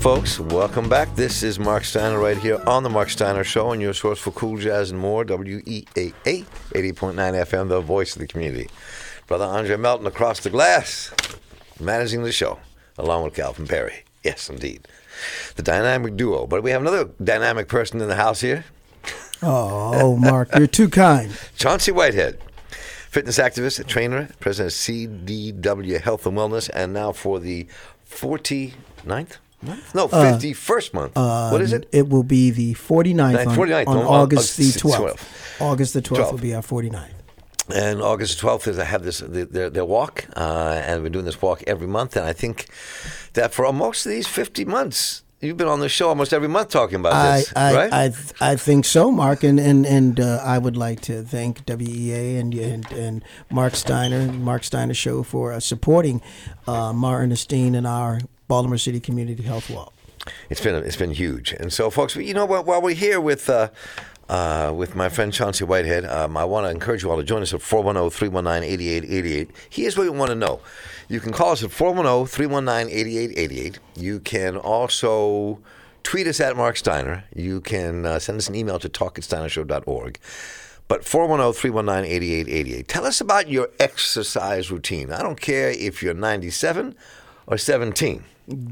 folks. Welcome back. This is Mark Steiner right here on the Mark Steiner Show and your source for cool jazz and more, WEAA 80.9 FM, the voice of the community. Brother Andre Melton across the glass, managing the show, along with Calvin Perry. Yes, indeed. The dynamic duo. But we have another dynamic person in the house here. Oh, Mark, you're too kind. Chauncey Whitehead, fitness activist, trainer, president of CDW Health and Wellness, and now for the 49th month? No, 51st month. what is it? It will be the 49th, Ninth- on, 49th on on August the 12th. 12th. August the 12th, 12th. will be our 49th. And August 12th is I have this the- their, their walk, uh, and we're doing this walk every month. And I think that for most of these 50 months, you've been on the show almost every month talking about I, this, I, right? I, I think so, Mark, and and and uh, I would like to thank WEA and and, and Mark Steiner, Mark Steiner Show for uh, supporting uh, Ma Ernestine and our Baltimore City Community Health Walk. It's been it's been huge, and so folks, you know what? While we're here with uh, uh, with my friend Chauncey Whitehead, um, I want to encourage you all to join us at 410-319-8888. Here's what you want to know: you can call us at 410-319-8888. You can also tweet us at Mark Steiner. You can uh, send us an email to talk at steinershow.org. But 410-319-8888. Tell us about your exercise routine. I don't care if you're 97 or 17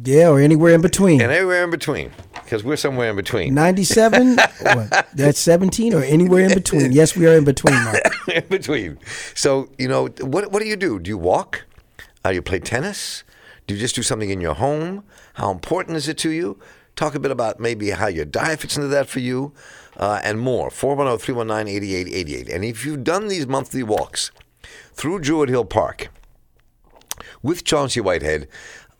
Yeah, or anywhere in between. and everywhere in between, because we're somewhere in between. 97, what, that's 17, or anywhere in between. Yes, we are in between, Mark. in between. So you know, what what do you do? Do you walk? Uh, you play tennis? Do you just do something in your home? How important is it to you? Talk a bit about maybe how your diet fits into that for you, uh, and more. oh, 410-319-8888. And if you've done these monthly walks through Druid Hill Park with Chauncey Whitehead.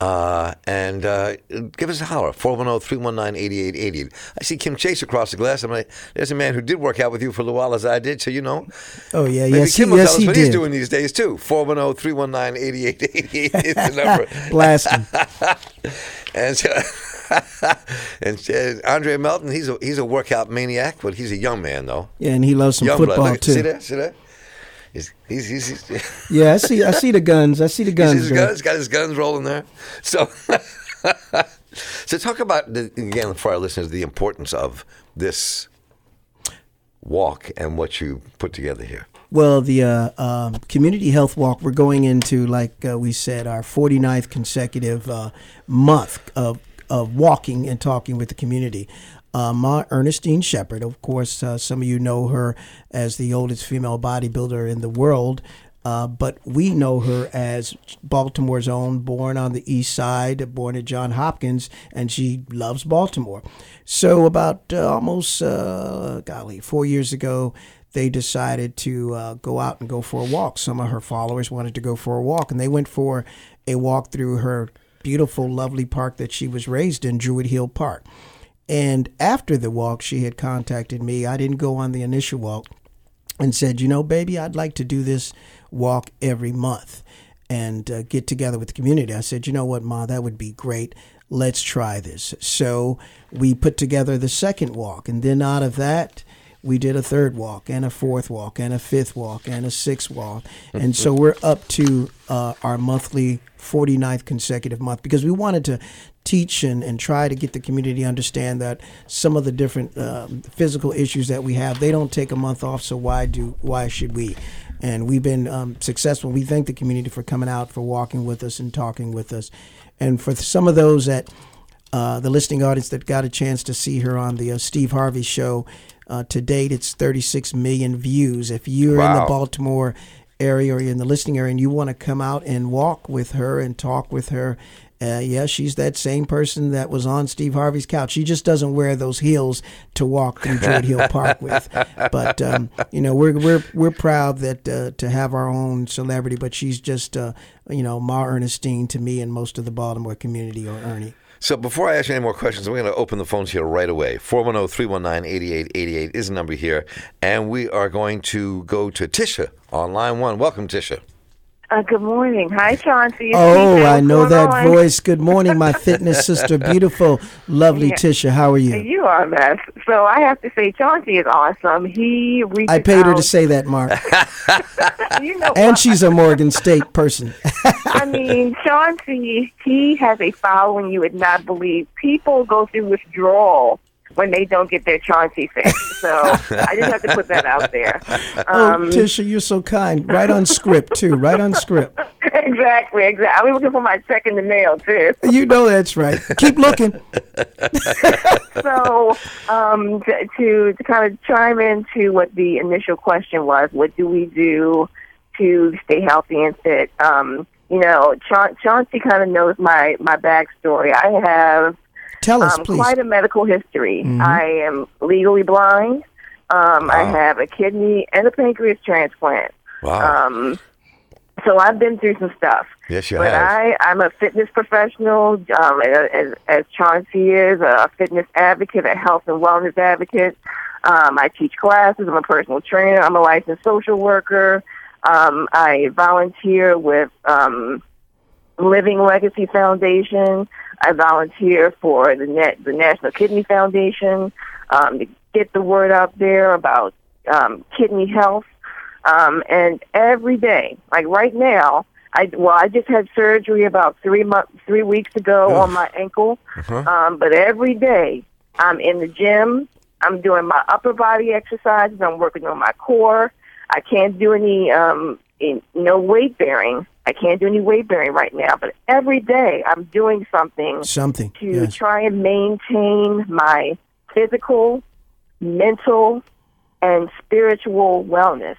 Uh, and uh, give us a holler, 410-319-8888. I see Kim Chase across the glass. I'm like, there's a man who did work out with you for a while as I did, so you know. Oh, yeah, Maybe yes, he, Kim will yes, tell us he what he's doing these days, too. 410-319-8888 is the number. Blast him. and, so, and uh, Andre Melton, he's a, he's a workout maniac, but he's a young man, though. Yeah, and he loves some Young blood. football, Look, too. See that? See that? He's, he's, he's, he's, Yeah, I see. I see the guns. I see the He's guns. there. guns, got his guns rolling there. So, so talk about the, again for our listeners the importance of this walk and what you put together here. Well, the uh, um, community health walk, we're going into, like uh, we said, our 49th consecutive uh, month of, of walking and talking with the community. Uh, Ma Ernestine Shepherd, of course, uh, some of you know her as the oldest female bodybuilder in the world. Uh, but we know her as Baltimore's own, born on the east side, born at John Hopkins, and she loves Baltimore. So, about uh, almost, uh, golly, four years ago, they decided to uh, go out and go for a walk. Some of her followers wanted to go for a walk, and they went for a walk through her beautiful, lovely park that she was raised in, Druid Hill Park. And after the walk, she had contacted me. I didn't go on the initial walk and said, you know, baby, I'd like to do this walk every month and uh, get together with the community. I said, you know what, Ma, that would be great. Let's try this. So we put together the second walk. And then out of that, we did a third walk and a fourth walk and a fifth walk and a sixth walk. And so we're up to uh, our monthly 49th consecutive month because we wanted to teach and, and try to get the community to understand that some of the different um, physical issues that we have, they don't take a month off. So why do why should we? And we've been um, successful. We thank the community for coming out, for walking with us and talking with us. And for some of those that uh, the listening audience that got a chance to see her on the uh, Steve Harvey show. Uh, to date, it's 36 million views. If you're in the Baltimore area or you're in the listening area and you want to come out and walk with her and talk with her, uh, yeah, she's that same person that was on Steve Harvey's couch. She just doesn't wear those heels to walk through Druid Hill Park with. But um, you know, we're we're we're proud that uh, to have our own celebrity. But she's just uh, you know Ma Ernestine to me and most of the Baltimore community or Ernie. So before I ask you any more questions, we're going to open the phones here right away. 410-319-8888 is the number here. And we are going to go to Tisha on line one. Welcome, Tisha. Uh, good morning. Hi, Chauncey. It's Oh. I know that on? voice. Good morning, my fitness sister. Beautiful, lovely Yeah. Tisha. How are you? You are a mess. So I have to say, Chauncey is awesome. He reaches I paid her to say that, Mark. You know, And she's a Morgan State person. I mean, Chauncey, he has a following you would not believe. People go through withdrawal when they don't get their Chauncey fix. So I just have to put that out there. Oh, Um, Tisha, you're so kind. Right on script, too. Right on script. exactly, exactly. I was looking for my check in the mail too. You know that's right. Keep looking. so um, to, to to kind of chime into what the initial question was, what do we do to stay healthy and fit? Um, you know, Cha- Chauncey kind of knows my my backstory. I have Tell us, um, please. quite a medical history. Mhm. I am legally blind. Um, I have a kidney and a pancreas transplant. Wow. Um, so I've been through some stuff. yes, you But have. I, I'm a fitness professional, um, as, as Chauncey is, a fitness advocate, a health and wellness advocate. Um, I teach classes. I'm a personal trainer. I'm a licensed social worker. Um, I volunteer with um, Living Legacy Foundation. I volunteer for the net, the National Kidney Foundation um, to get the word out there about um, kidney health. Um, and every day, like right now, I well, I just had surgery about three months, three weeks ago on my ankle. Uh-huh. Um, but every day, I'm in the gym. I'm doing my upper body exercises. I'm working on my core. I can't do any um, in, no weight bearing. I can't do any weight bearing right now. But every day, I'm doing something Something. to Yes. try and maintain my physical, mental, and spiritual wellness.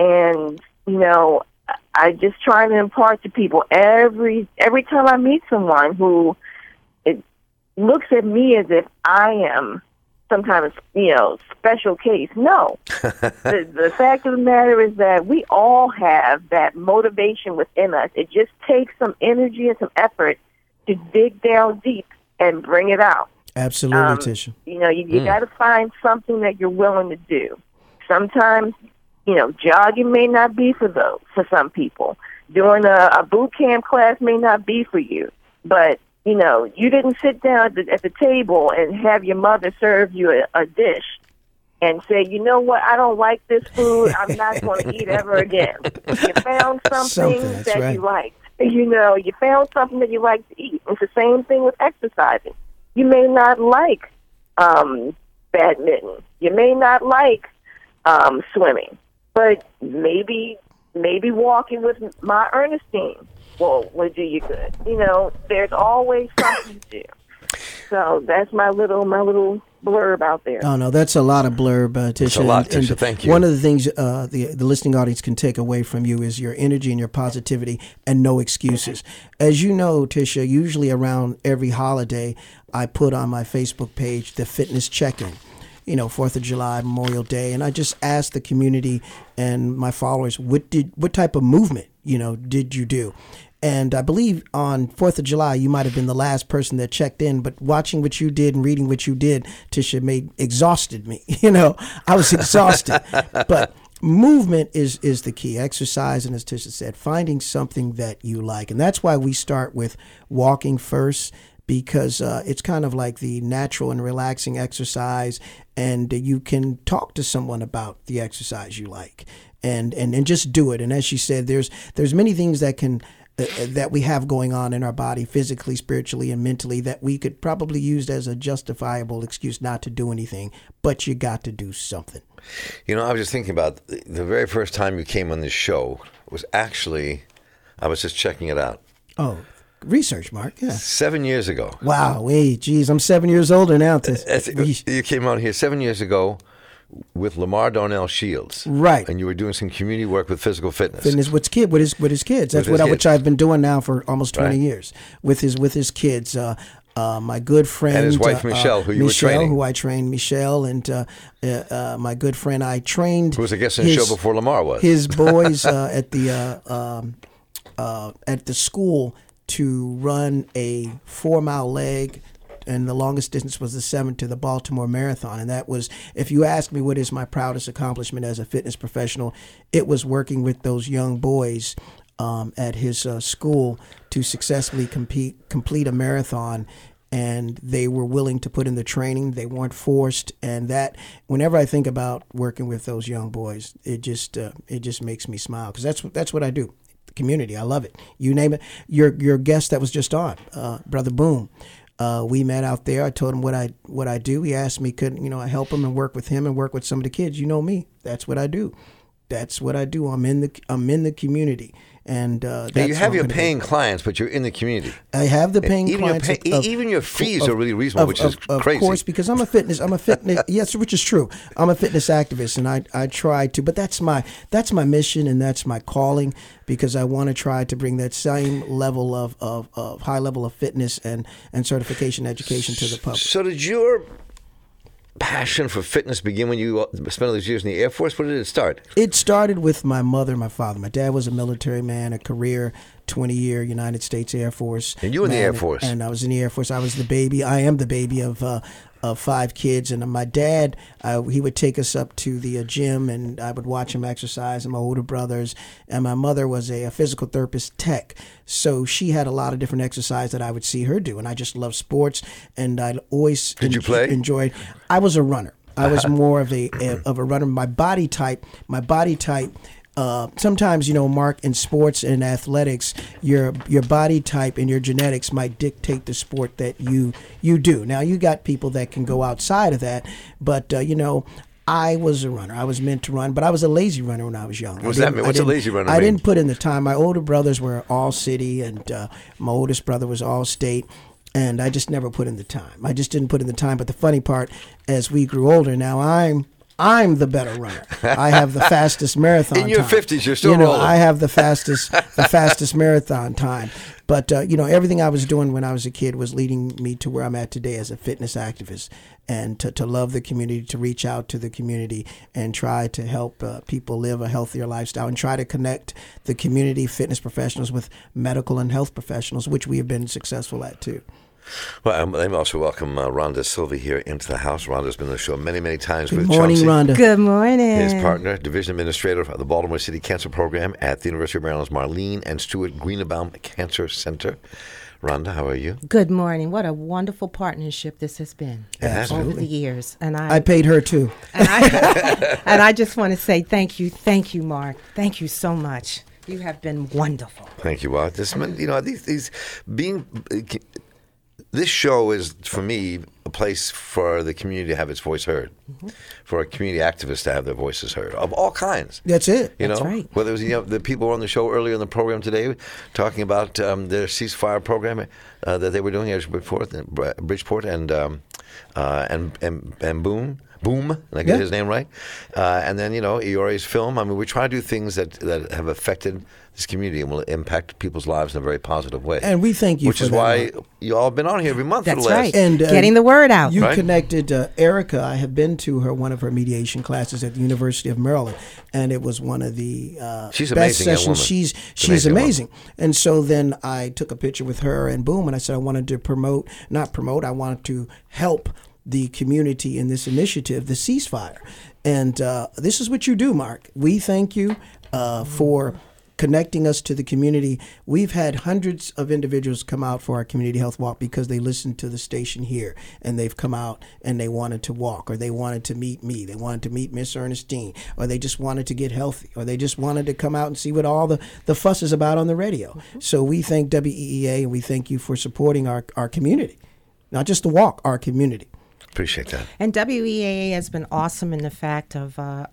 And you know, I- I just try to impart to people every every time I meet someone who it looks at me as if I am some kind of you know special case. No, the, the fact of the matter is that we all have that motivation within us. It just takes some energy and some effort to dig down deep and bring it out. Absolutely, Um, Tisha. You know, you, you got to find something that you're willing to do. Sometimes, you know, jogging may not be for those for some people. Doing a, a boot camp class may not be for you. But you know, you didn't sit down at the, at the table and have your mother serve you a, a dish and say, you know what, I don't like this food. I'm not going to eat ever again. You found something, Something, that right. you liked. You know, you found something that you like to eat. It's the same thing with exercising. You may not like um, badminton. You may not like um, swimming, but maybe maybe walking with my Ernestine will will do you good. You know, there's always something to do. So that's my little my little blurb out there. Oh no, that's a lot of blurb, uh, Tisha. a lot, And- Tisha. and Thank you. One of the things uh, the the listening audience can take away from you is your energy and your positivity, and no excuses. As you know, Tisha, usually around every holiday, I put on my Facebook page the fitness check-in. You know, Fourth of July, Memorial Day, and I just asked the community and my followers, what did what type of movement you know did you do? And I believe on Fourth of July, you might have been the last person that checked in. But watching what you did and reading what you did, Tisha, made exhausted me. You know, I was exhausted. but movement is is the key. Exercise, and as Tisha said, finding something that you like, and that's why we start with walking first because uh, it's kind of like the natural and relaxing exercise, and you can talk to someone about the exercise you like, and and and just do it. And as she said, there's there's many things that can Uh, uh, that we have going on in our body physically, spiritually, and mentally that we could probably use as a justifiable excuse not to do anything, but you got to do something. You know, I was just thinking about the, very first time you came on this show was actually, I was just checking it out. Oh, research, Mark. Yeah. Seven years ago. Wow. Wait, geez, I'm seven years older now. To, You came on here seven years ago with Lamar Darnell Shields. Right. And you were doing some community work with physical fitness. fitness with kid with his with his kids. That's what his I, which I've been doing now for almost twenty Right. years with his with his kids. Uh, uh, my good friend his wife, uh, Michelle, uh, who you were training. who I trained, Michelle, and uh, uh, uh, my good friend I trained. Who was a guest on the show before Lamar was. His boys uh, at the uh, um, uh, at the school to run a four mile leg. And the longest distance was the seven to the Baltimore Marathon. And that was, if you ask me what is my proudest accomplishment as a fitness professional, it was working with those young boys um, at his uh, school to successfully compete complete a marathon. And they were willing to put in the training. They weren't forced. And that whenever i think about working with those young boys it just uh, it just makes me smile. Because that's that's what i do. The community i love it. You name it. Your your guest that was just on uh, brother boom uh, we met out there. I told him what I what I do. He asked me, could you know, I help him and work with him and work with some of the kids. You know me. That's what I do. That's what I do. I'm in the I'm in the community, and uh, you have your paying clients, but you're in the community. I have the paying even your clients. pay- of- even your fees of- are really reasonable, which is crazy. of course, because I'm a fitness. I'm a fitness. yes, which is true. I'm a fitness activist, and I I try to. But that's my that's my mission, and that's my calling, because I want to try to bring that same level of, of, of high level of fitness and and certification education to the public. So did your passion for fitness begin when you uh, spent all these years in the Air Force? Where did it start? It started with my mother and my father. My dad was a military man, a career 20 year United States Air Force. And you were in the Air Force. And I was in the Air Force. I was the baby. I am the baby of. Uh, of five kids, and my dad, uh, he would take us up to the uh, gym, and I would watch him exercise. And my older brothers, and my mother was a, a physical therapist tech, so she had a lot of different exercise that I would see her do. And I just love sports, and I always Did you play? enjoyed. I was a runner. I was more of a, a of a runner. My body type, my body type. Uh, sometimes you know, Mark, in sports and athletics, your your body type and your genetics might dictate the sport that you you do. Now you got people that can go outside of that, but uh, you know. I was a runner. I was meant to run, but I was a lazy runner when I was young. What's that mean? What's a lazy runner I mean? didn't put in the time. My older brothers were all city, and uh, my oldest brother was all state and I just never put in the time. I just didn't put in the time. But the funny part, as we grew older, now I'm I'm the better runner. I have the fastest marathon. In your 50s, you're still You know, rolling. I have the fastest the fastest marathon time. But uh, you know, everything I was doing when I was a kid was leading me to where I'm at today as a fitness activist, and to, to love the community, to reach out to the community, and try to help uh, people live a healthier lifestyle, and try to connect the community fitness professionals with medical and health professionals, which we have been successful at too. Well, um, let me also welcome uh, Rhonda Silva here into the house. Rhonda's been on the show many, many times Good with morning, Chauncey. Rhonda. Good morning. His partner, Division Administrator of the Baltimore City Cancer Program at the University of Maryland's Marlene and Stewart Greenebaum Cancer Center. Rhonda, how are you? Good morning. What a wonderful partnership this has been It over the years, and I, I paid her too. and I and I just want to say thank you, thank you, Mark, thank you so much. You have been wonderful. Thank you, Bob. This, you know, these, these being. This show is for me a place for the community to have its voice heard, Mm-hmm. for a community activists to have their voices heard of all kinds. That's it. You That's know, right. whether it was you know the people on the show earlier in the program today talking about um, their ceasefire program uh, that they were doing at Bridgeport, Bridgeport and um, uh, and and and Boom. Boom, did I get Yeah. his name right? Uh, and then you know Iore's film. I mean, we try to do things that, that have affected this community and will impact people's lives in a very positive way. And we thank you which for is that, why Mark. you all have been on here every month for That's the last. right. And uh, Getting the word out. You Right. connected uh, Erica. I have been to her one of her mediation classes at the University of Maryland, and it was one of the uh, She's best amazing, sessions. woman. She's She's she's amazing, amazing. And so then I took a picture with her and boom, and I said I wanted to promote, not promote. I wanted to help the community in this initiative, the ceasefire. And uh, this is what you do, Mark. We thank you uh, for connecting us to the community. We've had hundreds of individuals come out for our community health walk because they listened to the station here and they've come out and they wanted to walk or they wanted to meet me. They wanted to meet Miss Ernestine or they just wanted to get healthy or they just wanted to come out and see what all the, the fuss is about on the radio. So we thank WEEA and we thank you for supporting our, our community, not just the walk, our community. Appreciate that. And WEAA has been awesome in the fact of, uh,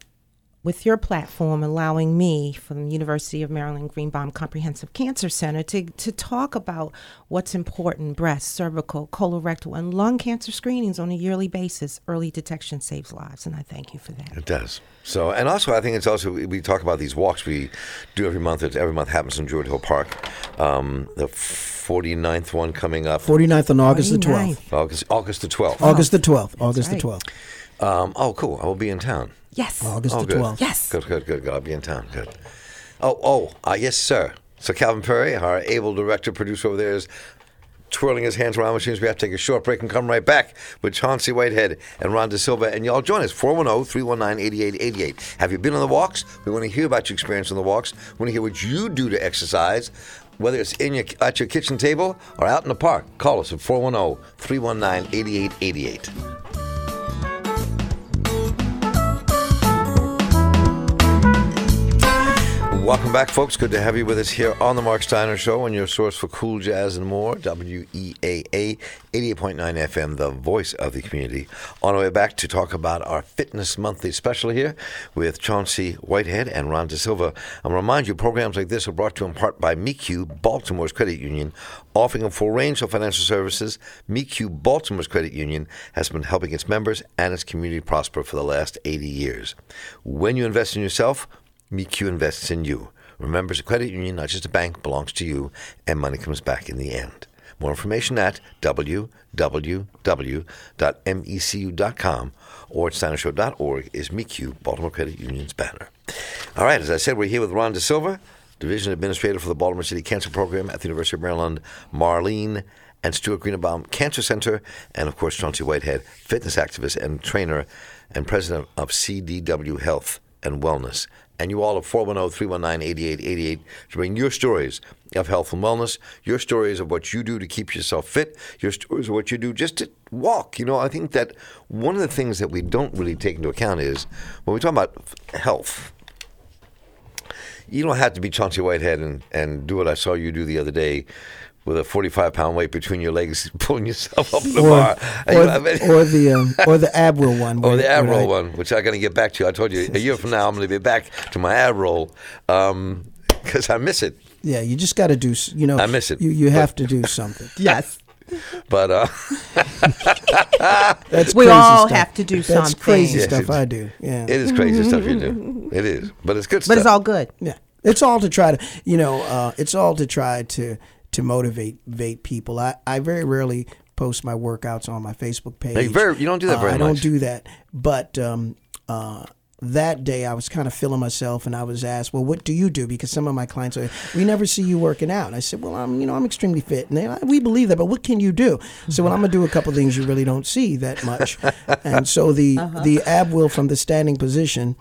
with your platform, allowing me from the University of Maryland Greenebaum Comprehensive Cancer Center to, to talk about what's important breast, cervical, colorectal, and lung cancer screenings on a yearly basis. Early detection saves lives, and I thank you for that. It does. So, and also, I think it's also we talk about these walks we do every month. It every month happens in Druid Hill Park. Um, the 49th one coming up 49th on August the 12th. 49th. August August the 12th. August the 12th. August right. the 12th. Um, oh, cool. I will be in town. Yes. August Oh, the good. 12th. Yes. Good, good, good, good. I'll be in town. Good. Oh, oh, uh, yes, sir. So Calvin Perry, our able director, producer over there, is twirling his hands around, which means we have to take a short break and come right back with Chauncey Whitehead and Rhonda Silva. And y'all join us, 410 319 8888. Have you been on the walks? We want to hear about your experience on the walks. We want to hear what you do to exercise. Whether it's in your, at your kitchen table or out in the park, call us at 410 319 8888. Welcome back, folks. Good to have you with us here on the Mark Steiner Show and your source for cool jazz and more. WEAA 88.9 FM, the voice of the community. On our way back to talk about our Fitness Monthly special here with Chauncey Whitehead and Rhonda Silva. I'll remind you, programs like this are brought to you in part by MECU, Baltimore's credit union, offering a full range of financial services. MECU, Baltimore's credit union, has been helping its members and its community prosper for the last 80 years. When you invest in yourself, MECU invests in you. Remember, it's a credit union, not just a bank, belongs to you, and money comes back in the end. More information at www.mecu.com or at steinershow.org is MECU, Baltimore Credit Union's banner. All right, as I said, we're here with Rhonda Silva, Division Administrator for the Baltimore City Cancer Program at the University of Maryland, Marlene and Stewart Greenebaum Cancer Center, and of course, Chauncey Whitehead, fitness activist and trainer and president of CDW Health and Wellness and you all at 410-319-8888 to bring your stories of health and wellness, your stories of what you do to keep yourself fit, your stories of what you do just to walk. You know, I think that one of the things that we don't really take into account is when we talk about health, you don't have to be Chauncey Whitehead and, and do what I saw you do the other day with a 45 pound weight between your legs, pulling yourself up in the or, bar. Or, or the um, or the ab roll one. Or the ab roll one, which I'm going to get back to. I told you a year from now I'm going to be back to my ab roll because I miss it. Yeah, you just got to do. You know, I miss it, You you but- have to do something. Yes. But uh, That's We crazy all stuff. have to do That's something. crazy Yes, stuff I do. Yeah, it is crazy stuff you do. It is, but it's good But stuff. it's all good. yeah. It's all to try to, you know, uh, it's all to try to to motivate motivate people. I, I very rarely post my workouts on my Facebook page. you very- you don't do that Uh, very I don't much. do that. But um, uh, that day I was kind of feeling myself, and I was asked, "Well, what do you do?" Because some of my clients are, "We never see you working out." And I said, "Well, I'm, you know, I'm extremely fit." And they, we believe that, but what can you do? So, well, I'm gonna do a couple things you really don't see that much. and so the the ab wheel from the standing position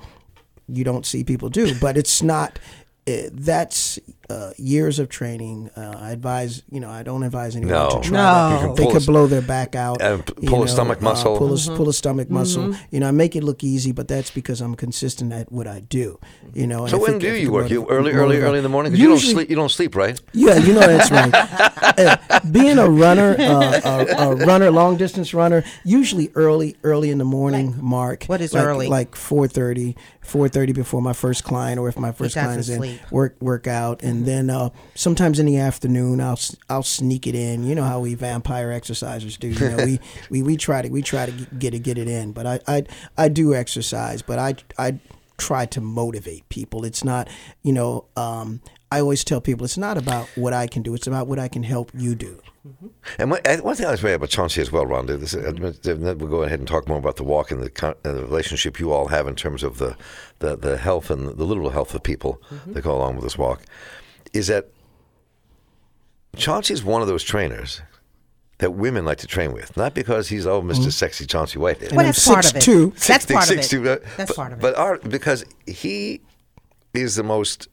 you don't see people do. But it's not. Uh, that's uh, years of training. Uh, I advise, you know, I don't advise anyone No. to try No. that. They could blow their back out. and p- you pull a stomach muscle. Uh, pull, a, Mm-hmm. pull a stomach muscle. You know, I make it look easy, but that's because I'm consistent at what I do. You know. so when do you work? You early, early, early in the morning. 'Cause you don't Usually- sleep. You don't sleep, right? yeah, you know that's right. Uh, being a runner, uh, a, a runner, long distance runner, usually early, early in the morning. Mark, what is like, early? Like 4.30, 4.30 before my first client, or if my first client is in, sleep. work work out, and then uh, sometimes in the afternoon I'll I'll sneak it in. You know how we vampire exercisers do. You know we, we, we try to we try to get it get it in. But I I, I do exercise, but I I try to motivate people. It's not you know. Um, I always tell people it's not about what I can do; it's about what I can help you do. And one, and one thing I was very about Chauncey as well, Rhonda. This, and then we'll go ahead and talk more about the walk and the, and the relationship you all have in terms of the, the, the health and the literal health of people that go along with this walk. Is that Chauncey's one of those trainers that women like to train with, not because he's oh Mister mm-hmm. Sexy Chauncey Whitehead. Well, that's part of it. 6'2". That's 60, part of 60, it. Uh, but- That's part of it. But our, because he is the most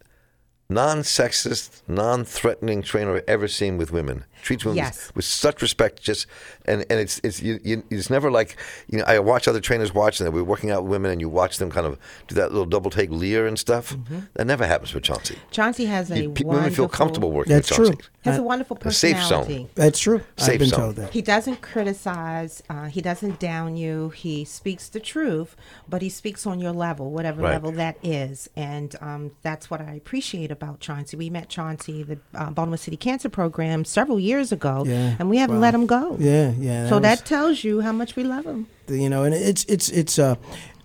non-sexist, non-threatening trainer I've ever seen with women. Treats women Yes. with, with such respect. Just and and it's it's you, you, it's never like you know. I watch other trainers watch and we're working out with women, and you watch them kind of do that little double take leer and stuff. That never happens with Chauncey. Chauncey has a You- pe- wonderful. women feel comfortable working That's with true. Chauncey. Has a Uh, wonderful a safe zone. personality. That's true. Safe I've been zone. told that. He doesn't criticize. Uh, he doesn't down you. He speaks the truth, but he speaks on your level, whatever Right. level that is, and um, that's what I appreciate about Chauncey. We met Chauncey, the uh, Baltimore City Cancer Program, several years ago, Yeah. and we haven't Wow. let him go. Yeah, yeah. So was- that tells you how much we love him. you know, and it's it's it's uh,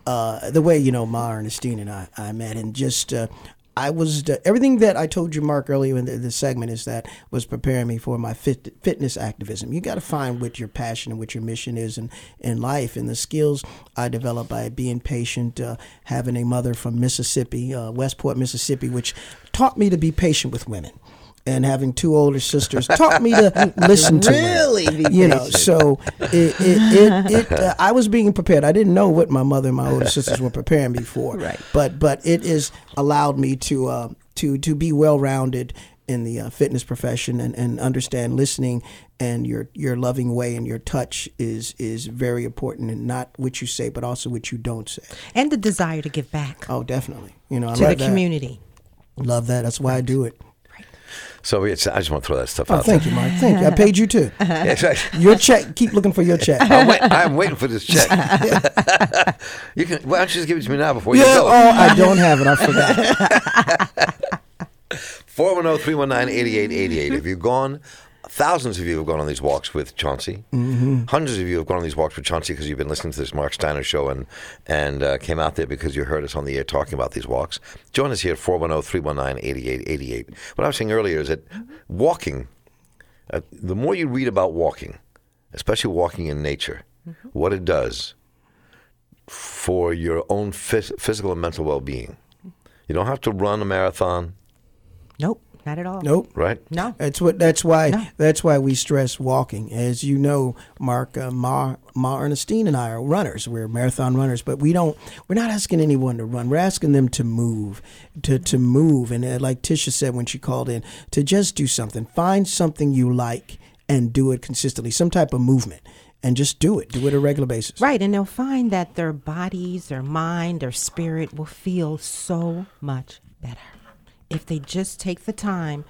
uh, the way you know Ma Ernestine and I, I met, and just uh, I was everything that I told you, Mark, earlier in the, the segment is that was preparing me for my fit, fitness activism. You got to find what your passion and what your mission is in in life, and the skills I developed by being patient, uh, having a mother from Mississippi, uh, West Point, Mississippi, which taught me to be patient with women. And having two older sisters taught me to listen to Really be you know so it, it, it, it uh, i was being prepared. I didn't know what my mother and my older sisters were preparing me for Right. but but it has allowed me to uh, to to be well rounded in the uh, fitness profession and, and understand listening and your your loving way and your touch is is very important and not what you say but also what you don't say. And the desire to give back. Oh definitely. You know I to the that. community. love that. That's why i do it So it's, I just want to throw that stuff oh out thank you mark thank you i paid you too there. Yes, your check keep looking for your check I'm, wait, I'm waiting for this check. you can. Why don't you just give it to me now before you go? oh, I don't have it. I forgot. 410-319-8888. Have you gone? Thousands of you have gone on these walks with Chauncey. Mm-hmm. Hundreds of you have gone on these walks with Chauncey because you've been listening to this Mark Steiner show and and uh, came out there because you heard us on the air talking about these walks. Join us here at 410-319-8888. What I was saying earlier is that walking, uh, the more you read about walking, especially walking in nature, what it does for your own phys- physical and mental well-being. You don't have to run a marathon, Nope, not at all. Nope. right? No. That's what. That's why. No. That's why we stress walking. As you know, Mark, uh, Ma, Ma Ernestine, and I are runners. We're marathon runners, but we don't. We're not asking anyone to run. We're asking them to move, to to move, and uh, like Tisha said when she called in, to just do something. Find something you like and do it consistently. Some type of movement, and just do it. Do it on a regular basis. Right, and they'll find that their bodies, their mind, their spirit will feel so much better if they just take the time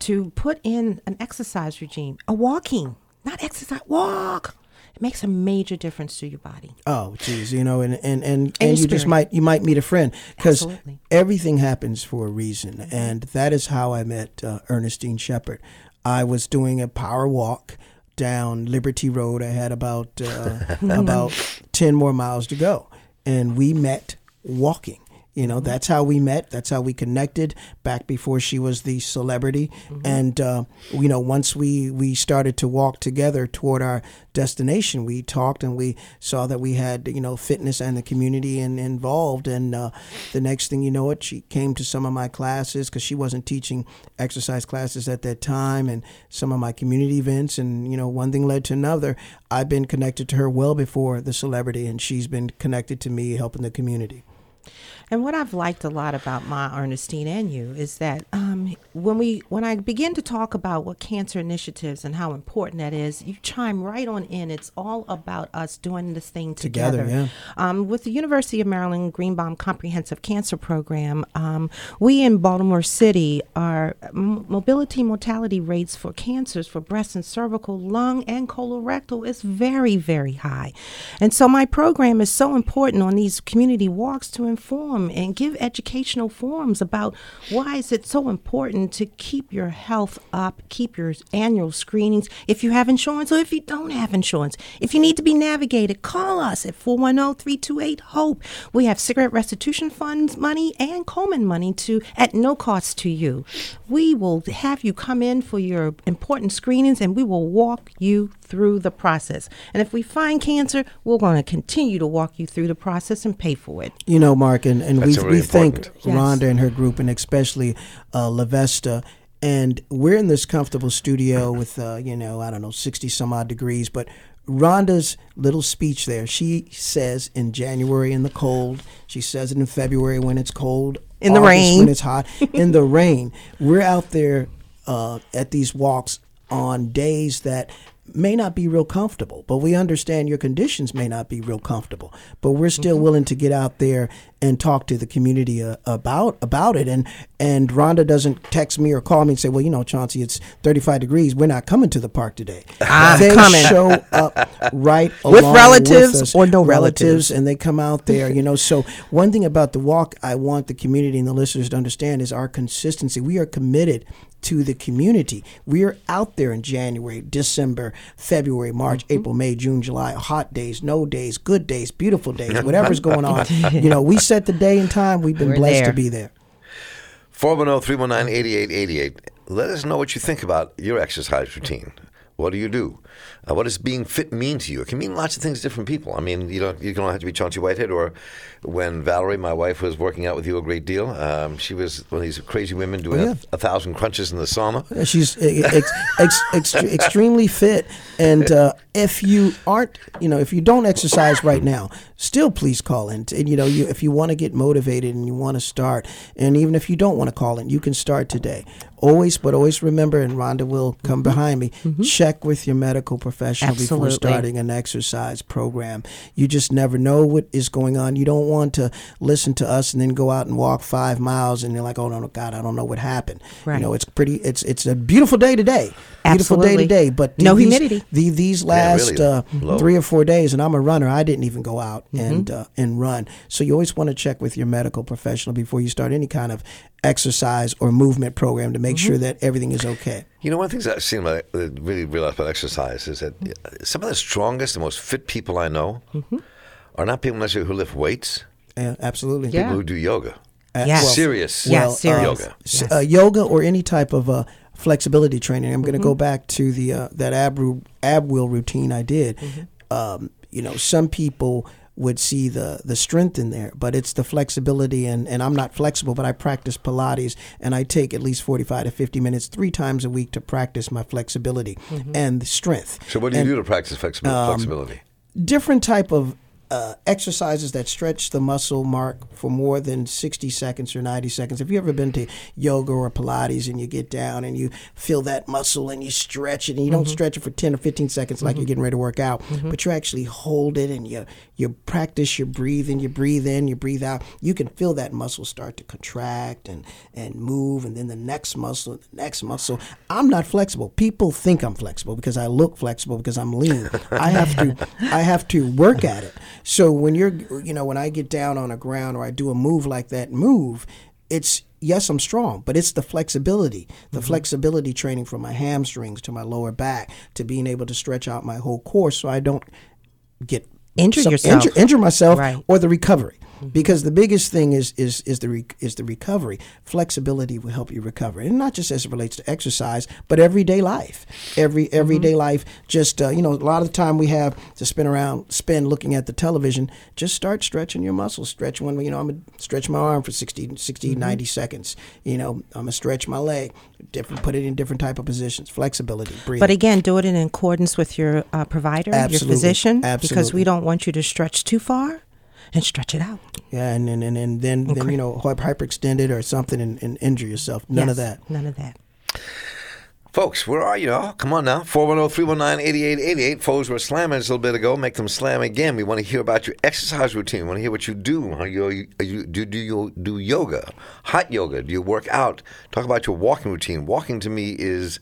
to put in an exercise regime, a walking, not exercise, walk. It makes a major difference to your body. Oh, geez, you know, and and and, and, you your just might you might meet a friend because everything happens for a reason, and that is how I met uh, Ernestine Shepherd. I was doing a power walk down Liberty Road. I had about uh, about ten more miles to go, and we met walking. You know, that's how we met. That's how we connected back before she was the celebrity. And uh, you know, once we we started to walk together toward our destination, we talked and we saw that we had you know fitness and the community in, involved. And uh, the next thing you know, it she came to some of my classes because she wasn't teaching exercise classes at that time, and some of my community events. And you know, one thing led to another. I've been connected to her well before the celebrity, and she's been connected to me helping the community. And what I've liked a lot about Ma Ernestine and you is that um, when we when I begin to talk about what cancer initiatives and how important that is, you chime right on in. It's all about us doing this thing together. Together, yeah. Um, with the University of Maryland Greenebaum Comprehensive Cancer Program, um, we in Baltimore City, our m- mobility mortality rates for cancers for breast and cervical, lung, and colorectal is very, very high. And so my program is so important on these community walks to inform and give educational forums about why is it so important to keep your health up, keep your annual screenings if you have insurance or if you don't have insurance. If you need to be navigated, call us at 410-328-HOPE. We have cigarette restitution funds money and Coleman money to at no cost to you. We will have you come in for your important screenings and we will walk you through the process. And if we find cancer, we're going to continue to walk you through the process and pay for it. You know, Mark, and, and we, That's really we thank important. Yes. Rhonda and her group, and especially uh, Lavesta. And we're in this comfortable studio with, uh, you know, I don't know, 60 some odd degrees. But Rhonda's little speech there, she says in January in the cold, she says it in February when it's cold, In the August rain. when it's hot, in the rain. We're out there uh, at these walks on days that may not be real comfortable, but we understand your conditions may not be real comfortable. But we're still mm-hmm. willing to get out there and talk to the community uh, about about it. And and Rhonda doesn't text me or call me and say, "Well, you know, Chauncey, it's 35 degrees. We're not coming to the park today." I'm they coming. show up right With relatives us, or no relatives, and they come out there. You know, so one thing about the walk, I want the community and the listeners to understand is our consistency. We are committed to the community. We are out there in January, December, February, March, Mm-hmm. April, May, June, July, hot days, no days, good days, beautiful days, whatever's going on. You know, we set the day and time. We've been We're blessed there. to be there. 410 319 8888. Let us know what you think about your exercise routine. What do you do? Uh, what does being fit mean to you? It can mean lots of things to different people. I mean, you don't you don't have to be Chauncey Whitehead or when Valerie, my wife, was working out with you a great deal. Um, she was one of these crazy women doing Oh, yeah. a, a thousand crunches in the sauna. Yeah, She's ex, ex, ex, extremely fit, and uh, if you aren't, you know, if you don't exercise right now, still please call in. And you know, you if you want to get motivated and you want to start, and even if you don't want to call in, you can start today. Always, but always remember, and Rhonda will come behind me. Check with your medical professional before starting an exercise program. You just never know what is going on. You don't want to listen to us and then go out and walk five miles and you're like, oh no, no, God, I don't know what happened. Right. You know, it's pretty. It's it's a beautiful day today. Beautiful day today. But No these, humidity. The, these Yeah, last really uh, three or four days, and I'm a runner. I didn't even go out Mm-hmm. and uh, and run. So you always want to check with your medical professional before you start any kind of exercise or movement program to make Mm-hmm. sure that everything is okay. You know, one of the things I've seen, about, uh, really realized about exercise is that uh, some of the strongest, the most fit people I know Mm-hmm. are not people necessarily who lift weights, Yeah, absolutely. Yeah. people who do yoga. Uh, Yes. well, Serious Yeah, well, uh, serious. yoga. Yes. uh, yoga or any type of uh, flexibility training. I'm going to go back to the uh, that ab ab wheel routine I did. Um, you know, some people would see the the strength in there, but it's the flexibility and and I'm not flexible, but I practice Pilates and I take at least 45 to 50 minutes three times a week to practice my flexibility and strength. So, what do you And- do to practice flexi- Um, flexibility? different type of uh, exercises that stretch the muscle mark for more than 60 seconds or 90 seconds. If you ever been to yoga or Pilates and you get down and you feel that muscle and you stretch it and you don't stretch it for 10 or 15 seconds like you're getting ready to work out, but you actually hold it and you you practice your breathing, you breathe in, you breathe out. You can feel that muscle start to contract and and move and then the next muscle, the next muscle. I'm not flexible. People think I'm flexible because I look flexible because I'm lean. I have to I have to work at it. So when you're you know when I get down on the ground or I do a move like that move, it's yes I'm strong, but it's the flexibility, the mm-hmm. flexibility training from my hamstrings to my lower back to being able to stretch out my whole core so I don't get Injure yourself. injure, injure myself Right. or the recovery because the biggest thing is is is the re, is the recovery. Flexibility will help you recover. And not just as it relates to exercise but everyday life. Every everyday life just uh, you know a lot of the time we have to spin around spend looking at the television. Just start stretching your muscles. Stretch one you know i'm gonna stretch my arm for 60 60 90 seconds. You know i'm gonna stretch my leg. Different put it in different type of positions. Flexibility breathing. But again, do it in accordance with your uh, provider, Absolutely. your physician, because we don't want you to stretch too far and stretch it out. Yeah, and and, and, and then then you know hyperextend it or something and, and injure yourself. None of that. None of that. Folks, where are you all? Come on now. 410 319 8888. Foes were slamming us a little bit ago. Make them slam again. We want to hear about your exercise routine. We want to hear what you do. How you, you, you do, do you do yoga, hot yoga? Do you work out? Talk about your walking routine. Walking to me is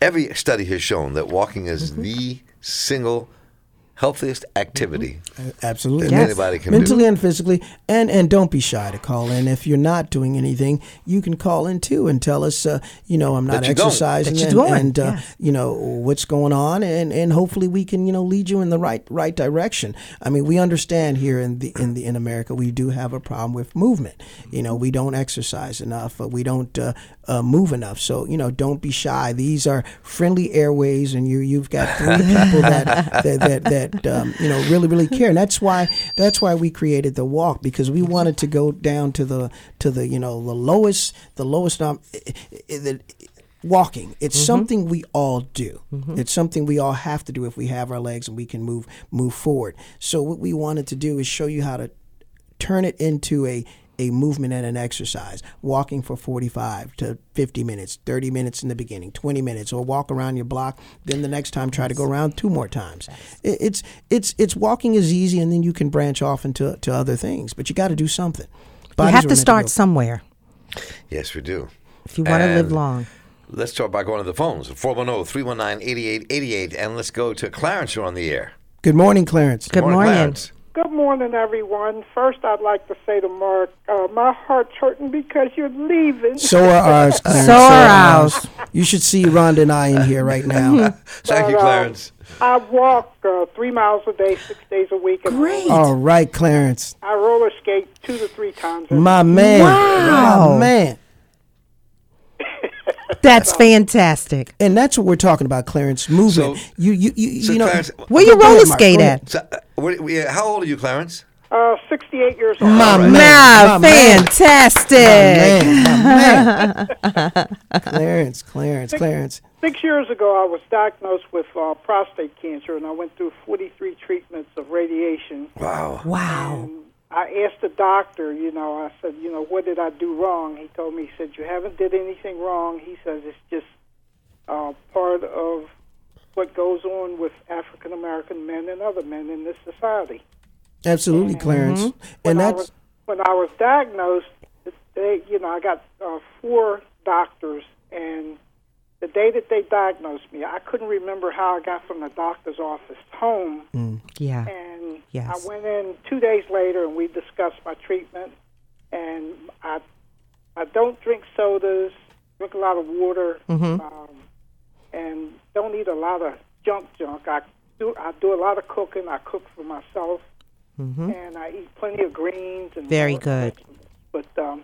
every study has shown that walking is Mm-hmm. the single healthiest activity. Absolutely. That Men- anybody can mentally do. and physically, and and don't be shy to call in. If you're not doing anything, you can call in too and tell us. Uh, you know, I'm not That exercising, you're and, and uh, yes. you know what's going on, and and hopefully we can you know lead you in the right right direction. I mean, we understand here in the in the in America, we do have a problem with movement. You know, we don't exercise enough, uh, we don't uh, uh, move enough. So you know, don't be shy. These are friendly airways, and you you've got three people that that that, that um, you know really really care, and that's why that's why we created the walk because we wanted to go down to the to the you know the lowest the lowest um the walking. It's something we all do. It's something we all have to do if we have our legs and we can move move forward. So what we wanted to do is show you how to turn it into a a movement and an exercise walking for 45 to 50 minutes 30 minutes in the beginning 20 minutes or walk around your block then the next time try to go around two more times it's it's it's walking is easy and then you can branch off into to other things but you got to do something You have to start go- somewhere Yes, we do. if you want to live long. Let's start by going to the phones 410 319 8888. And let's go to Clarence. You're on the air. good morning clarence Good morning. Clarence. Good morning, everyone. First, I'd like to say to Mark, uh, my heart's hurting because you're leaving. so are ours clarence So are ours. you should see rhonda and i in here right now Thank you, But, uh, Clarence. I walk uh, three miles a day, six days a week. Great. all right clarence I roller skate two to three times. a My man. Wow. My man. That's fantastic. And that's what we're talking about, Clarence. Movement. So- you, you, you, So, you know. Clarence, Where you Go roller skate at? So, uh, what, how old are you, Clarence? Uh, 68 years old. My right. man. Nah, my man. fantastic. Man, my man. Clarence, Clarence, Clarence. Six years ago, I was diagnosed with uh, prostate cancer, and I went through 43 treatments of radiation. Wow. Wow. And I asked the doctor, you know, I said, you know, what did I do wrong? He told me, he said, you haven't did anything wrong. He says it's just uh, part of what goes on with African American men and other men in this society. Absolutely, Clarence. when And I that's was when I was diagnosed, they you know I got uh, four doctors, and the day that they diagnosed me, I couldn't remember how I got from the doctor's office home, Yeah. and Yes. I went in two days later, and we discussed my treatment, and I I don't drink sodas, drink a lot of water, um, and don't eat a lot of junk junk. I do I do a lot of cooking. I cook for myself and I eat plenty of greens and Very good. But um,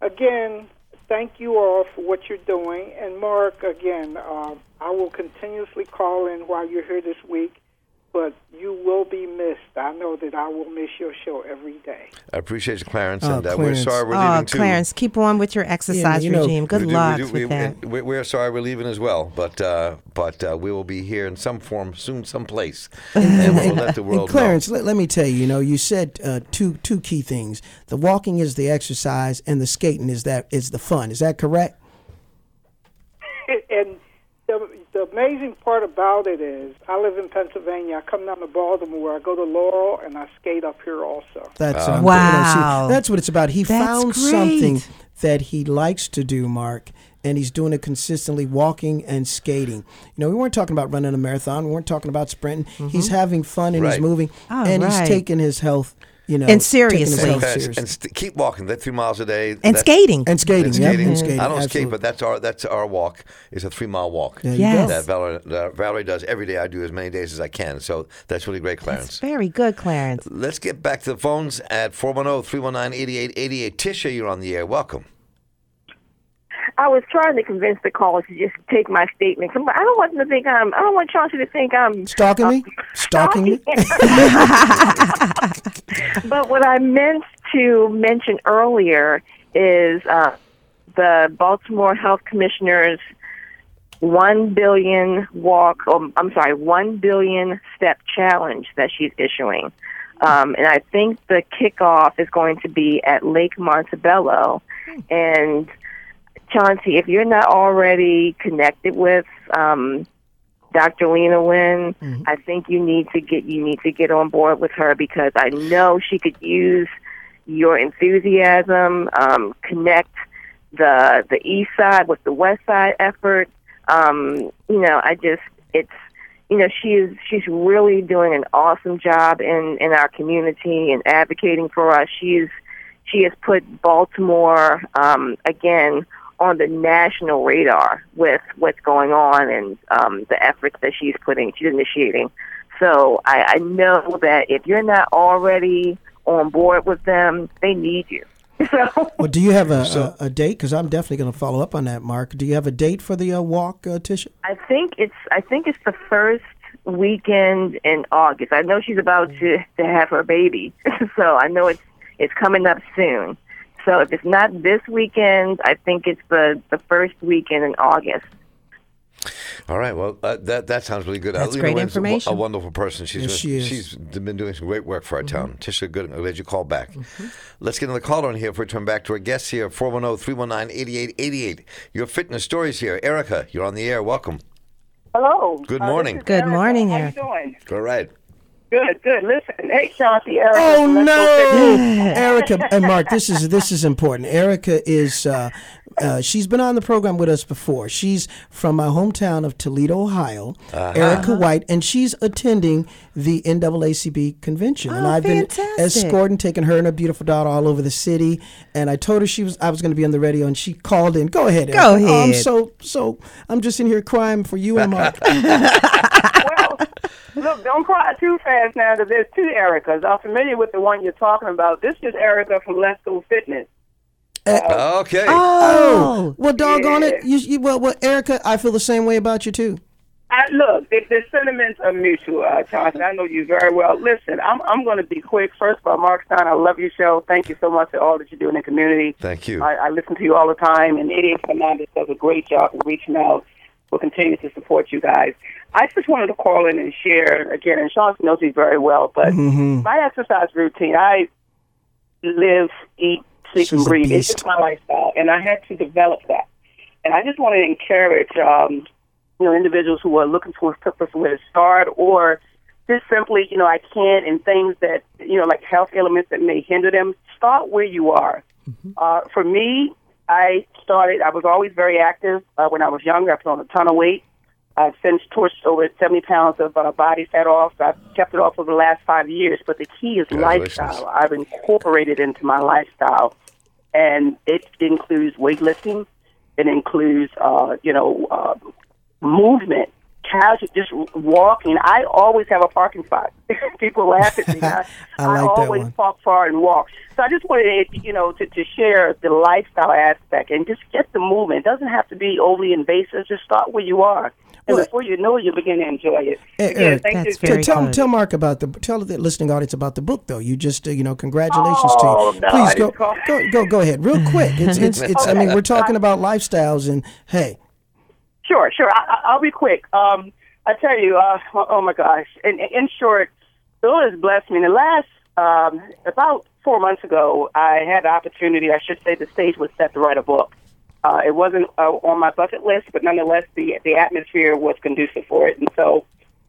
again, thank you all for what you're doing. And Mark, again, uh, I will continuously call in while you're here this week. But you will be missed. I know that I will miss your show every day. I appreciate you, Clarence, Oh, and uh, Clarence. we're sorry we're Oh, leaving too. Clarence, keep on with your exercise you know, regime. Good We do- we luck do- with we- that. we- We're sorry we're leaving as well, but uh, but uh, we will be here in some form soon, someplace, and we'll let the And world Clarence, know. let, let me tell you, you know, you said uh, two two key things. The walking is the exercise, and the skating is that is the fun. Is that correct? and the, the amazing part about it is, I live in Pennsylvania. I come down to Baltimore. Where I go to Laurel, and I skate up here also. That's um, Wow. that's what it's about. He That's found great. something that he likes to do, Mark, and he's doing it consistently, walking and skating. You know, we weren't talking about running a marathon. We weren't talking about sprinting. He's having fun and Right. he's moving, Oh, and he's taking his health, you know, And taking his seriously. health Clarence, serious. and st- keep walking. That three miles a day. And that- skating. and skating, and yeah, skating. and skating. I don't skate, but that's our that's our walk. It's a three mile walk. There Yes. That Valerie, that Valerie does every day. I do as many days as I can. So that's really great, That's Clarence. very good, Clarence. Let's get back to the phones at oh, 410 319 8888. Tisha, you're on the air. Welcome. I was trying to convince the caller to just take my statement. I'm I don't want them to think I'm. I don't want Chauncey to think I'm Stalking me? Stalking me? but what I meant to mention earlier is uh, the Baltimore Health Commissioner's one billion walk. Um, I'm sorry, one billion step challenge that she's issuing, um, and I think the kickoff is going to be at Lake Montebello. And Chauncey, if you're not already connected with um, Dr. Leana Wen, I think you need to get you need to get on board with her because I know she could use your enthusiasm, um, connect the the east side with the west side effort. Um, you know, I just it's you know she is she's really doing an awesome job in in our community and advocating for us. She's she has put Baltimore um, again on the national radar with what's going on and um, the efforts that she's putting, she's initiating. So I, I know that if you're not already on board with them, they need you. So Well, do you have a, a, a date? Because I'm definitely going to follow up on that, Mark. Do you have a date for the uh, walk, uh, Tisha? I think it's I think it's the first weekend in August. I know she's about to to have her baby, so I know it's it's coming up soon. So if it's not this weekend, I think it's the the first weekend in August. All right. Well, uh, that that sounds really good. That's Leana great Wen's a information. A, wonderful person. She's Yes, been, she is. she's been doing some great work for our town. Tisha, good. I'm glad you called back. Mm-hmm. Let's get another caller in here if we turn back to our guests here. 410-319-8888. Your fitness stories here. Erica, you're on the air. Welcome. Hello. Good Uh, morning. this is Good Erica. morning, How Erica. you doing? All right. Good, good. Listen, hey, Chauncey, Erica. Oh from Let's Go Fitness. no, Erica and Mark. This is this is important. Erica is uh, uh, she's been on the program with us before. She's from my hometown of Toledo, Ohio. Uh-huh. Erica White, and she's attending the NAACP convention. Oh, and I've been escorting, taking her and her beautiful daughter all over the city. And I told her she was I was going to be on the radio, and she called in. Go ahead, Erica. Go Oh, I'm ahead. so so. I'm just in here crying for you and Mark. well, look, don't cry too fast now because there's two Ericas. I'm familiar with the one you're talking about. This is Erica from Let's Go Fitness. Okay. Oh, well, doggone it. You, you, well, well, Erica, I feel the same way about you too. I, look, the, the sentiments are mutual, uh, Chauncey. I know you very well. Listen, I'm I'm going to be quick. First of all, Mark Stein, I love your show. Thank you so much for all that you do in the community. Thank you. I, I listen to you all the time, and Idiot Fernandez does a great job of reaching out. We'll continue to support you guys. I just wanted to call in and share again, and Chauncey knows you very well, but my exercise routine, I live, eat, sleep, She's and breathe. It's just my lifestyle, and I had to develop that. And I just want to encourage, um, you know, individuals who are looking for a purpose where to start, or just simply, you know, I can't, and things that, you know, like health elements that may hinder them. Start where you are. Uh, for me, I started. I was always very active uh, when I was younger. I put on a ton of weight. I've since torched over 70 pounds of uh, body fat off. I've kept it off for the last five years. But the key is lifestyle. I've incorporated into my lifestyle, and it includes weightlifting. It includes, uh, you know, uh, movement, casual, just walking. I always have a parking spot. People laugh at me. I, I like that always park far and walk. So I just wanted, you know, to, to share the lifestyle aspect and just get the movement. It doesn't have to be overly invasive. Just start where you are. And Well- before you know it, you begin to enjoy it. Eh, Again, Eric, thank That's you. very tell, good. tell Mark about the tell the listening audience about the book though. You just uh, you know congratulations Oh, to you. no, Please I go, go go go ahead real quick. It's it's it's. I mean we're talking about lifestyles and hey, Sure, sure. I, I- I'll be quick. Um, I tell you, uh, oh oh my gosh. In, in short, the Lord has blessed me. In the last um, about four months ago, I had the opportunity. I should say, the stage was set to write a book. Uh, it wasn't uh, on my bucket list, but nonetheless, the the atmosphere was conducive for it. And so,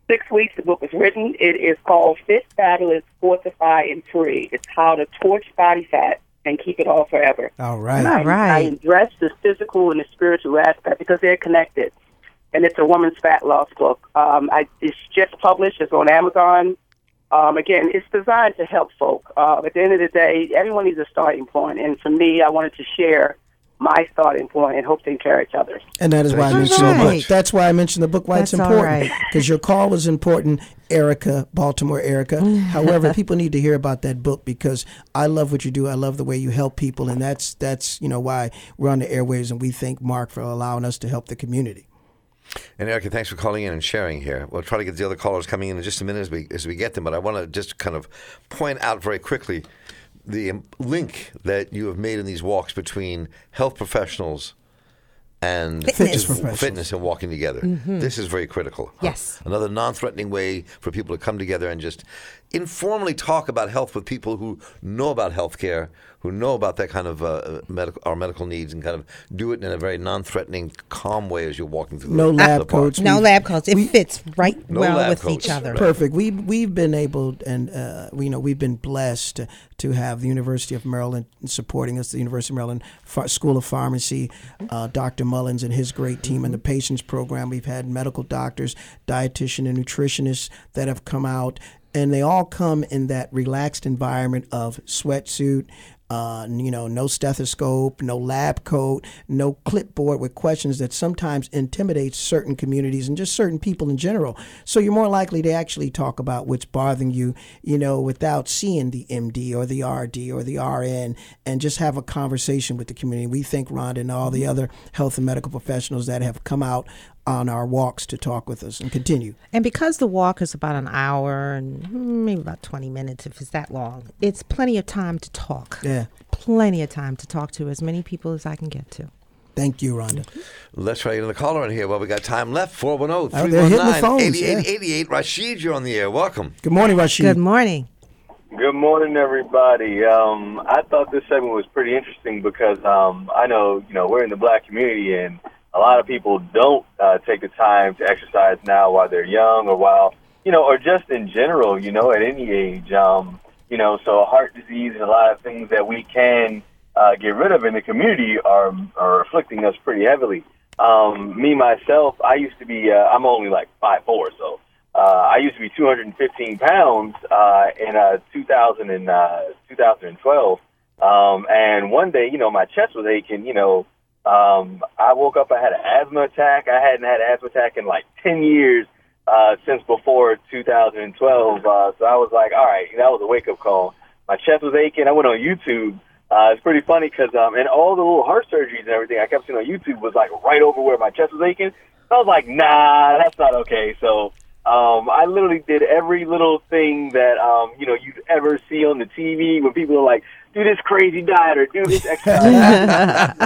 six weeks, the book was written. It is called "Fit, Fabulous, Fortify, and Free." It's how to torch body fat and keep it all forever. all right. All right. I address the physical and the spiritual aspect because they're connected. And it's a woman's fat loss book. Um, I, it's just published. It's on Amazon. Um, again, it's designed to help folk. Uh, at the end of the day, everyone needs a starting point. And for me, I wanted to share my starting point and hope to encourage others. And that is why I mentioned so the book. That's why I mentioned the book. Why it's That's all important right. because your call was important, Erica, Baltimore Erica. However, people need to hear about that book because I love what you do. I love the way you help people, and that's that's you know why we're on the airwaves, and we thank Mark for allowing us to help the community. And Erica, thanks for calling in and sharing here. We'll try to get the other callers coming in in just a minute as we as we get them. But I want to just kind of point out very quickly the link that you have made in these walks between health professionals and Fitness. Professionals. fitness and walking together. Mm-hmm. This is very critical. huh? Yes. Another non-threatening way for people to come together and just informally talk about health with people who know about healthcare, who know about that kind of uh, medical our medical needs, and kind of do it in a very non-threatening, calm way as you're walking through. No the, lab the coats. No We- lab coats. It fits right No well with coats, each other. right. Perfect. We we've been able and uh, we, you know we've been blessed to, to have the University of Maryland supporting us. The University of Maryland Ph- School of Pharmacy, uh, Dr. Mullins and his great team, and the patients program. We've had medical doctors, dietitian, and nutritionists that have come out, and they all come in that relaxed environment of sweatsuit. Uh, you know, no stethoscope, no lab coat, no clipboard with questions that sometimes intimidates certain communities and just certain people in general. So you're more likely to actually talk about what's bothering you, you know, without seeing the MD or the RD or the RN and just have a conversation with the community. We thank Rhonda and all the other health and medical professionals that have come out on our walks to talk with us and continue. And because the walk is about an hour and maybe about 20 minutes if it's that long, it's plenty of time to talk. Yeah. Plenty of time to talk to as many people as I can get to. Thank you, Rhonda. Let's try another caller in here. Well, we got time left. 410 Oh, they're hitting the 319 phones, yeah. 8888. Rashid, you're on the air. Welcome. Good morning, Rashid. Good morning. Good morning, everybody. Um, I thought this segment was pretty interesting because um, I know, you know, we're in the black community and a lot of people don't uh, take the time to exercise now while they're young or while, you know, or just in general, you know, at any age. Um, you know, so heart disease and a lot of things that we can uh, get rid of in the community are, are afflicting us pretty heavily. Um, me, myself, I used to be, uh, I'm only like five four, so uh, I used to be 215 pounds uh, in uh, 2000 and, uh, 2012. Um, and one day, you know, my chest was aching. You know, um, I woke up, I had an asthma attack. I hadn't had an asthma attack in like 10 years uh, since before 2012. Uh, so I was like, all right, that was a wake up call. My chest was aching. I went on YouTube uh, it's pretty funny because um, and all the little heart surgeries and everything I kept seeing on YouTube was like right over where my chest was aching. I was like, nah, that's not okay. So um, I literally did every little thing that um, you know you'd ever see on the TV when people are like, do this crazy diet or do this exercise.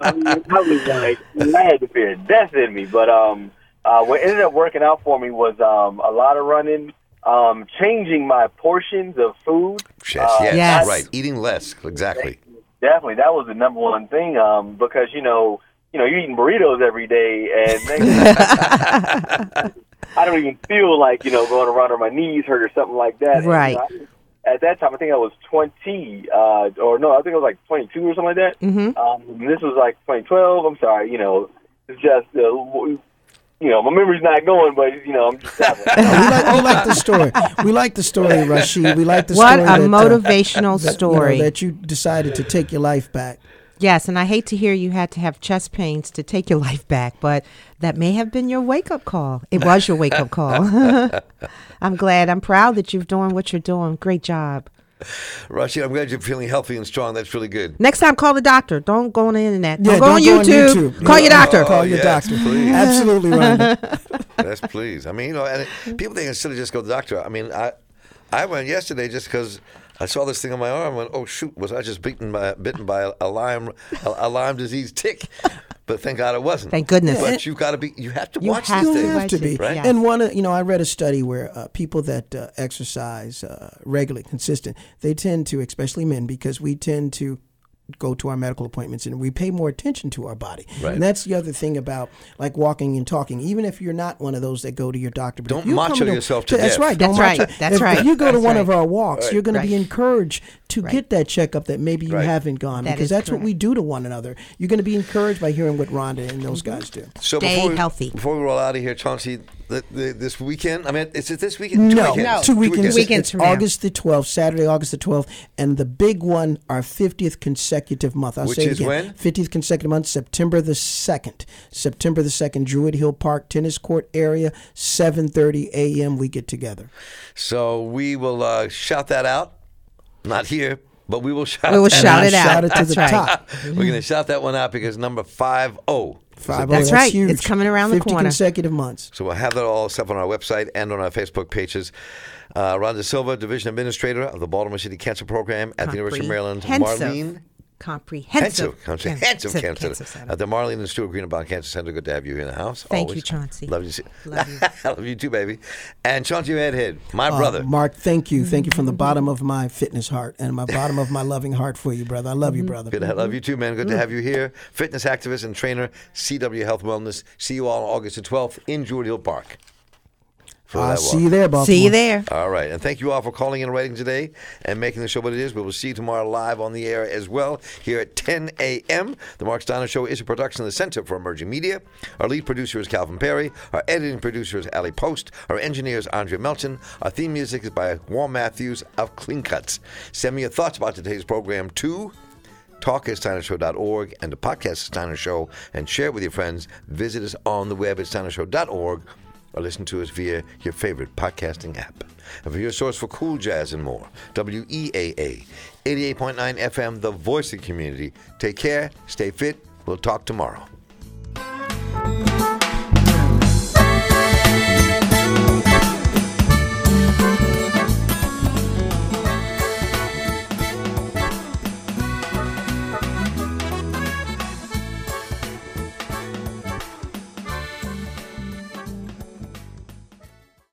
I mean, I was like, I had the fear of death in me. But um, uh, what ended up working out for me was um, a lot of running, um, changing my portions of food. Yes, Uh, yes, Yes. right. Eating less, exactly. Definitely, that was the number one thing. Um, because you know, you know, you're eating burritos every day, and next- I don't even feel like you know going around or my knees hurt or something like that. And, you Right. know, I- at that time, I think I was 20, uh, or no, I think I was like 22 or something like that. Mhm. Um, this was like 2012. I'm sorry, you know, it's just, uh, you know, my memory's not going, but you know, I'm just. we, like, we like the story. We like the story, Rashid. We like the What story. a that, uh, motivational that, you know, story. that you decided to take your life back. Yes, and I hate to hear you had to have chest pains to take your life back, but that may have been your wake up call. It was your wake up call. I'm glad. I'm proud that you're doing what you're doing. Great job. Rashid, I'm glad you're feeling healthy and strong. That's really good. Next time, call the doctor. Don't go on the internet. Yeah, don't go on YouTube. Call your doctor. Oh, Call your yes, doctor. please. Absolutely, Rhonda. Yes, please. I mean, you know, and it- people think instead of just go to the doctor. I mean, I I went yesterday just because I saw this thing on my arm. and went, oh shoot, was I just bitten by bitten by a, a Lyme a, a Lyme disease tick? But thank God it wasn't. Thank goodness. But you've got to be. You have to You watch have these You to things. have to be. Right. yes. And one, of- you know, I read a study where uh, people that uh, exercise uh, regularly, consistent, they tend to, especially men, because we tend to go to our medical appointments and we pay more attention to our body. Right. And that's the other thing about like walking and talking. Even if you're not one of those that go to your doctor, but Don't if you come macho to- yourself to That's right. Don't That's macho- right. That's if, right. If you go to one right. of our walks, you're going to be encouraged to Right. get that checkup that maybe you Right. haven't gone That because is that's what we do to one another. You're going to be encouraged by hearing what Rhonda and those mm-hmm. guys do. So Stay before we, healthy. Before we roll out of here, Chauncey, the, the, this weekend. I mean, is it this weekend? No, Two No, Two weekends. two weekends. Weekends It's from now. August the 12th, Saturday, August the 12th, and the big one, our 50th consecutive month. I'll Which say it is again. when? 50th consecutive month, September the 2nd. September the 2nd, Druid Hill Park Tennis Court area, 7:30 a.m. We get together. So we will uh, shout that out. Not here, but we will shout. We will shout it out. Shout it to That's the right. top. We're going to shout that one out because number five oh. Five That's oh, right. huge. It's coming around the 50 corner. consecutive months. So we'll have that all stuff on our website and on our Facebook pages. Uh, Rhonda Silva, Division Administrator of the Baltimore City Cancer Program at the University of Maryland. Comprehensive. Marlene. Comprehensive. Comprehensive, comprehensive cancer. Center. At the Marlene and Stewart Greenebaum Cancer Center. Good to have you here in the house. Thank always. you, Chauncey. Love you. see- Love you. Love you too, baby. And Chauncey Whitehead, my Uh, brother. Mark, thank you. Thank you from the bottom of my fitness heart and my bottom of my loving heart for you, brother. I love you, brother. Good to love you too, man. Good to have you here. Fitness activist and trainer, CDW Health Wellness. See you all on August the 12th in Druid Hill Park. For I'll that see walk. you there, Baltimore. See you there. All right. And thank you all for calling in and writing today and making the show what it is. We will see you tomorrow live on the air as well here at 10 a.m. The Mark Steiner Show is a production of the Center for Emerging Media. Our lead producer is Calvin Perry. Our editing producer is Ali Post. Our engineer is Andrea Melton. Our theme music is by Warren Matthews of Clean Cuts. Send me your thoughts about today's program to talk at steinershow.org and the podcast Steiner Show and share it with your friends. Visit us on the web at steinershow.org or listen to us via your favorite podcasting app. And for your source for cool jazz and more, WEAA 88.9 FM, the voice of the community. Take care, stay fit. We'll talk tomorrow.